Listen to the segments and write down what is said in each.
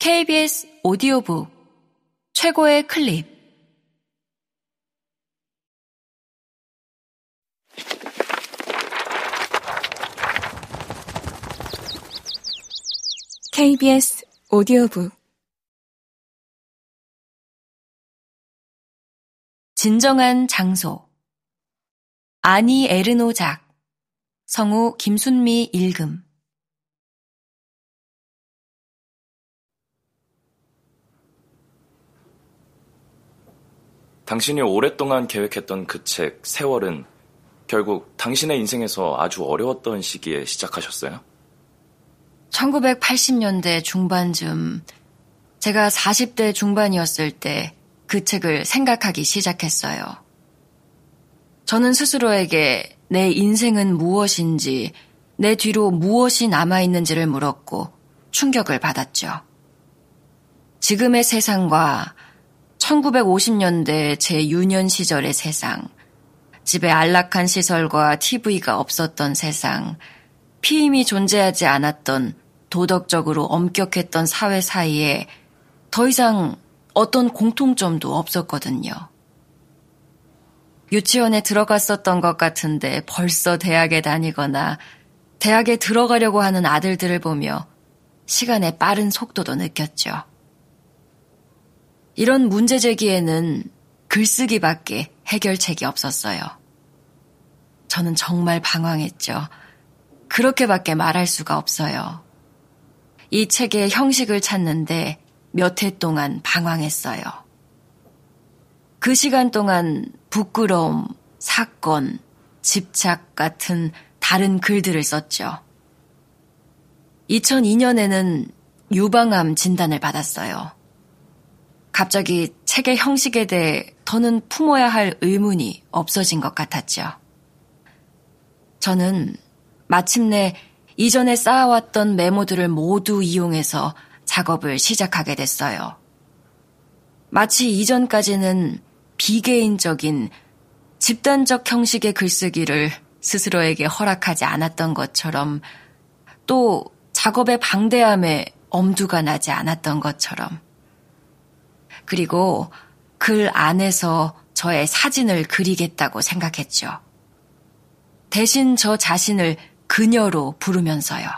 KBS 오디오북 최고의 클립. KBS 오디오북. 진정한 장소. 아니 에르노 작. 성우 김순미 읽음 당신이 오랫동안 계획했던 그 책, 세월은 결국 당신의 인생에서 아주 어려웠던 시기에 시작하셨어요? 1980년대 중반쯤 제가 40대 중반이었을 때 그 책을 생각하기 시작했어요. 저는 스스로에게 내 인생은 무엇인지, 내 뒤로 무엇이 남아있는지를 물었고 충격을 받았죠. 지금의 세상과 1950년대 제 유년 시절의 세상, 집에 안락한 시설과 TV가 없었던 세상, 피임이 존재하지 않았던 도덕적으로 엄격했던 사회 사이에 더 이상 어떤 공통점도 없었거든요. 유치원에 들어갔었던 것 같은데 벌써 대학에 다니거나 대학에 들어가려고 하는 아들들을 보며 시간의 빠른 속도도 느꼈죠. 이런 문제 제기에는 글쓰기밖에 해결책이 없었어요. 저는 정말 방황했죠. 그렇게밖에 말할 수가 없어요. 이 책의 형식을 찾는데 몇 해 동안 방황했어요. 그 시간 동안 부끄러움, 사건, 집착 같은 다른 글들을 썼죠. 2002년에는 유방암 진단을 받았어요. 갑자기 책의 형식에 대해 더는 품어야 할 의문이 없어진 것 같았죠. 저는 마침내 이전에 쌓아왔던 메모들을 모두 이용해서 작업을 시작하게 됐어요. 마치 이전까지는 비개인적인 집단적 형식의 글쓰기를 스스로에게 허락하지 않았던 것처럼 또 작업의 방대함에 엄두가 나지 않았던 것처럼 그리고 글 안에서 저의 사진을 그리겠다고 생각했죠. 대신 저 자신을 그녀로 부르면서요.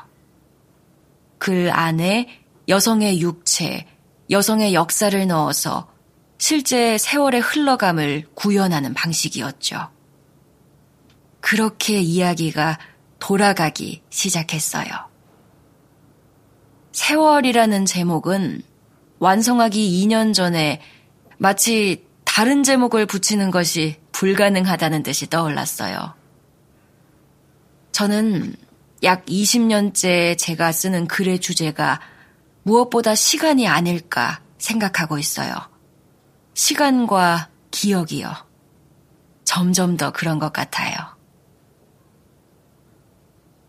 글 안에 여성의 육체, 여성의 역사를 넣어서 실제 세월의 흘러감을 구현하는 방식이었죠. 그렇게 이야기가 돌아가기 시작했어요. 세월이라는 제목은 완성하기 2년 전에 마치 다른 제목을 붙이는 것이 불가능하다는 듯이 떠올랐어요. 저는 약 20년째 제가 쓰는 글의 주제가 무엇보다 시간이 아닐까 생각하고 있어요. 시간과 기억이요. 점점 더 그런 것 같아요.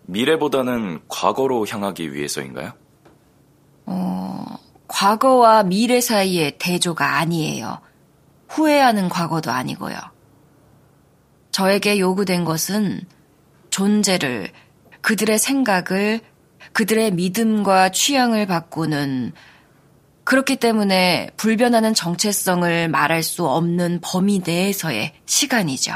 미래보다는 과거로 향하기 위해서인가요? 어, 과거와 미래 사이의 대조가 아니에요. 후회하는 과거도 아니고요. 저에게 요구된 것은 존재를, 그들의 생각을, 그들의 믿음과 취향을 바꾸는 그렇기 때문에 불변하는 정체성을 말할 수 없는 범위 내에서의 시간이죠.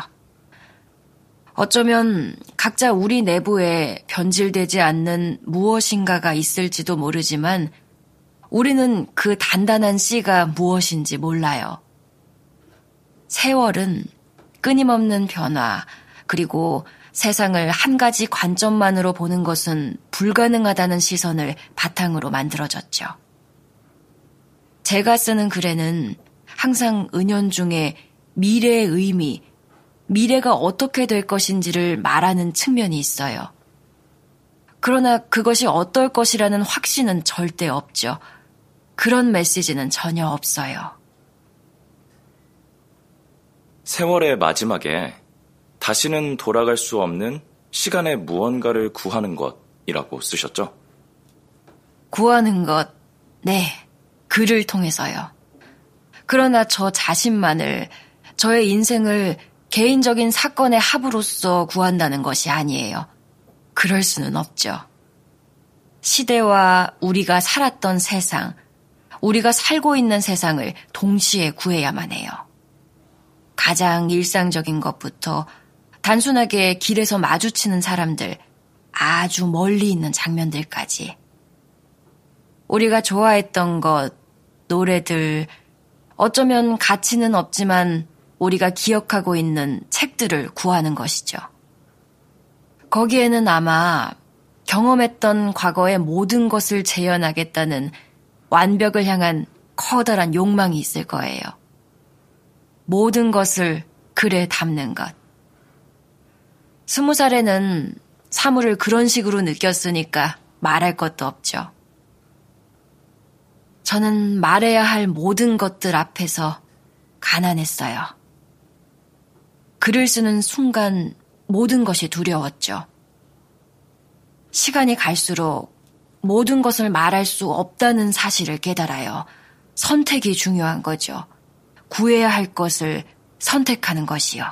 어쩌면 각자 우리 내부에 변질되지 않는 무엇인가가 있을지도 모르지만 우리는 그 단단한 씨가 무엇인지 몰라요. 세월은 끊임없는 변화, 그리고 세상을 한 가지 관점만으로 보는 것은 불가능하다는 시선을 바탕으로 만들어졌죠. 제가 쓰는 글에는 항상 은연중에 미래의 의미, 미래가 어떻게 될 것인지를 말하는 측면이 있어요. 그러나 그것이 어떨 것이라는 확신은 절대 없죠. 그런 메시지는 전혀 없어요. 세월의 마지막에 다시는 돌아갈 수 없는 시간의 무언가를 구하는 것이라고 쓰셨죠? 구하는 것, 네. 글을 통해서요. 그러나 저 자신만을, 저의 인생을 개인적인 사건의 합으로서 구한다는 것이 아니에요. 그럴 수는 없죠. 시대와 우리가 살았던 세상, 우리가 살고 있는 세상을 동시에 구해야만 해요. 가장 일상적인 것부터 단순하게 길에서 마주치는 사람들, 아주 멀리 있는 장면들까지. 우리가 좋아했던 것, 노래들, 어쩌면 가치는 없지만 우리가 기억하고 있는 책들을 구하는 것이죠. 거기에는 아마 경험했던 과거의 모든 것을 재현하겠다는 완벽을 향한 커다란 욕망이 있을 거예요. 모든 것을 글에 담는 것. 스무 살에는 사물을 그런 식으로 느꼈으니까 말할 것도 없죠. 저는 말해야 할 모든 것들 앞에서 가난했어요. 글을 쓰는 순간 모든 것이 두려웠죠. 시간이 갈수록 모든 것을 말할 수 없다는 사실을 깨달아요. 선택이 중요한 거죠. 구해야 할 것을 선택하는 것이요.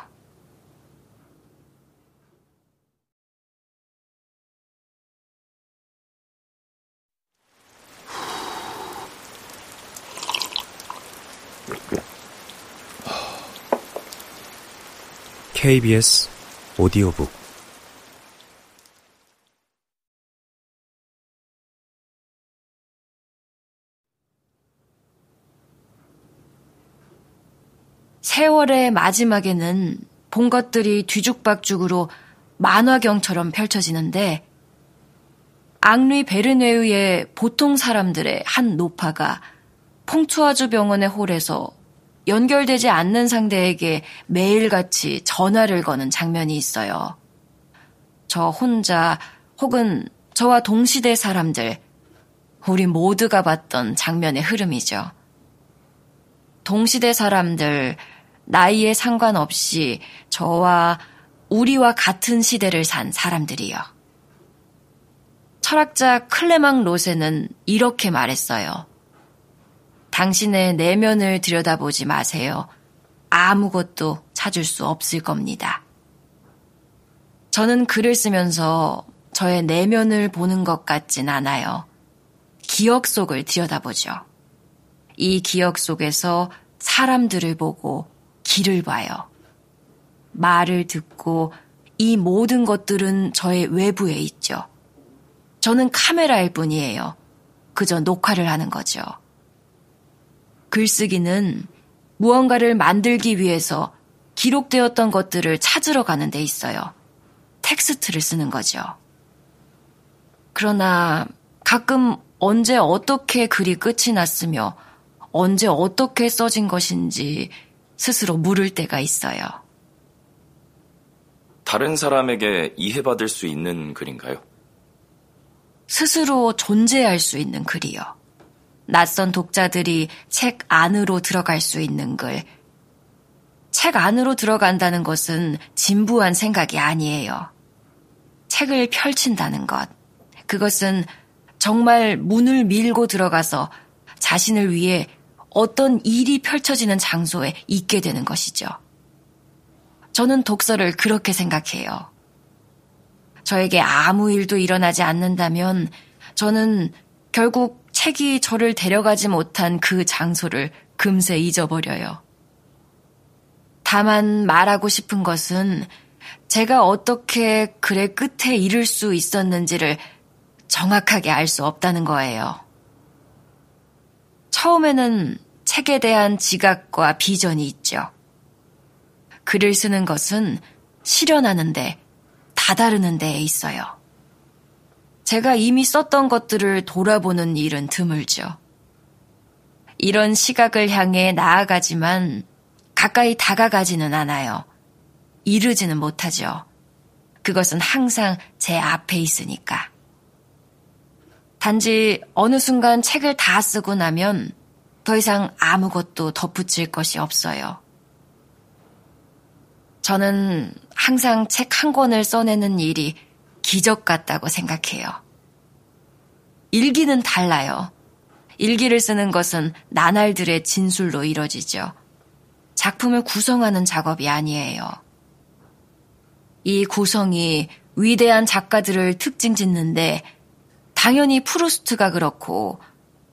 KBS 오디오북 세월의 마지막에는 본 것들이 뒤죽박죽으로 만화경처럼 펼쳐지는데 앙리 베르네우의 보통 사람들의 한 노파가 퐁투아주 병원의 홀에서 연결되지 않는 상대에게 매일같이 전화를 거는 장면이 있어요. 저 혼자 혹은 저와 동시대 사람들, 우리 모두가 봤던 장면의 흐름이죠. 동시대 사람들, 나이에 상관없이 저와 우리와 같은 시대를 산 사람들이요. 철학자 클레망 로세는 이렇게 말했어요. 당신의 내면을 들여다보지 마세요. 아무것도 찾을 수 없을 겁니다. 저는 글을 쓰면서 저의 내면을 보는 것 같진 않아요. 기억 속을 들여다보죠. 이 기억 속에서 사람들을 보고 길을 봐요. 말을 듣고 이 모든 것들은 저의 외부에 있죠. 저는 카메라일 뿐이에요. 그저 녹화를 하는 거죠. 글쓰기는 무언가를 만들기 위해서 기록되었던 것들을 찾으러 가는 데 있어요. 텍스트를 쓰는 거죠. 그러나 가끔 언제 어떻게 글이 끝이 났으며 언제 어떻게 써진 것인지 스스로 물을 때가 있어요. 다른 사람에게 이해받을 수 있는 글인가요? 스스로 존재할 수 있는 글이요. 낯선 독자들이 책 안으로 들어갈 수 있는 글. 책 안으로 들어간다는 것은 진부한 생각이 아니에요. 책을 펼친다는 것. 그것은 정말 문을 밀고 들어가서 자신을 위해 어떤 일이 펼쳐지는 장소에 있게 되는 것이죠. 저는 독서를 그렇게 생각해요. 저에게 아무 일도 일어나지 않는다면 저는 결국 책이 저를 데려가지 못한 그 장소를 금세 잊어버려요. 다만 말하고 싶은 것은 제가 어떻게 글의 끝에 이를 수 있었는지를 정확하게 알 수 없다는 거예요. 처음에는 책에 대한 지각과 비전이 있죠. 글을 쓰는 것은 실현하는데, 다다르는 데에 있어요. 제가 이미 썼던 것들을 돌아보는 일은 드물죠. 이런 시각을 향해 나아가지만 가까이 다가가지는 않아요. 이르지는 못하죠. 그것은 항상 제 앞에 있으니까. 단지 어느 순간 책을 다 쓰고 나면 더 이상 아무것도 덧붙일 것이 없어요. 저는 항상 책 한 권을 써내는 일이 기적 같다고 생각해요. 일기는 달라요. 일기를 쓰는 것은 나날들의 진술로 이뤄지죠. 작품을 구성하는 작업이 아니에요. 이 구성이 위대한 작가들을 특징 짓는데 당연히 프루스트가 그렇고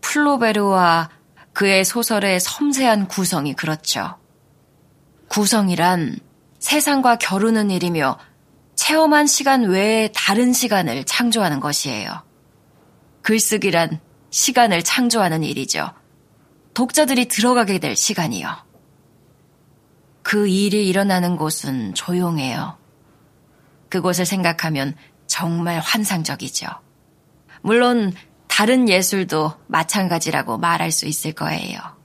플로베르와 그의 소설의 섬세한 구성이 그렇죠. 구성이란 세상과 겨루는 일이며 체험한 시간 외에 다른 시간을 창조하는 것이에요. 글쓰기란 시간을 창조하는 일이죠. 독자들이 들어가게 될 시간이요. 그 일이 일어나는 곳은 조용해요. 그곳을 생각하면 정말 환상적이죠. 물론 다른 예술도 마찬가지라고 말할 수 있을 거예요.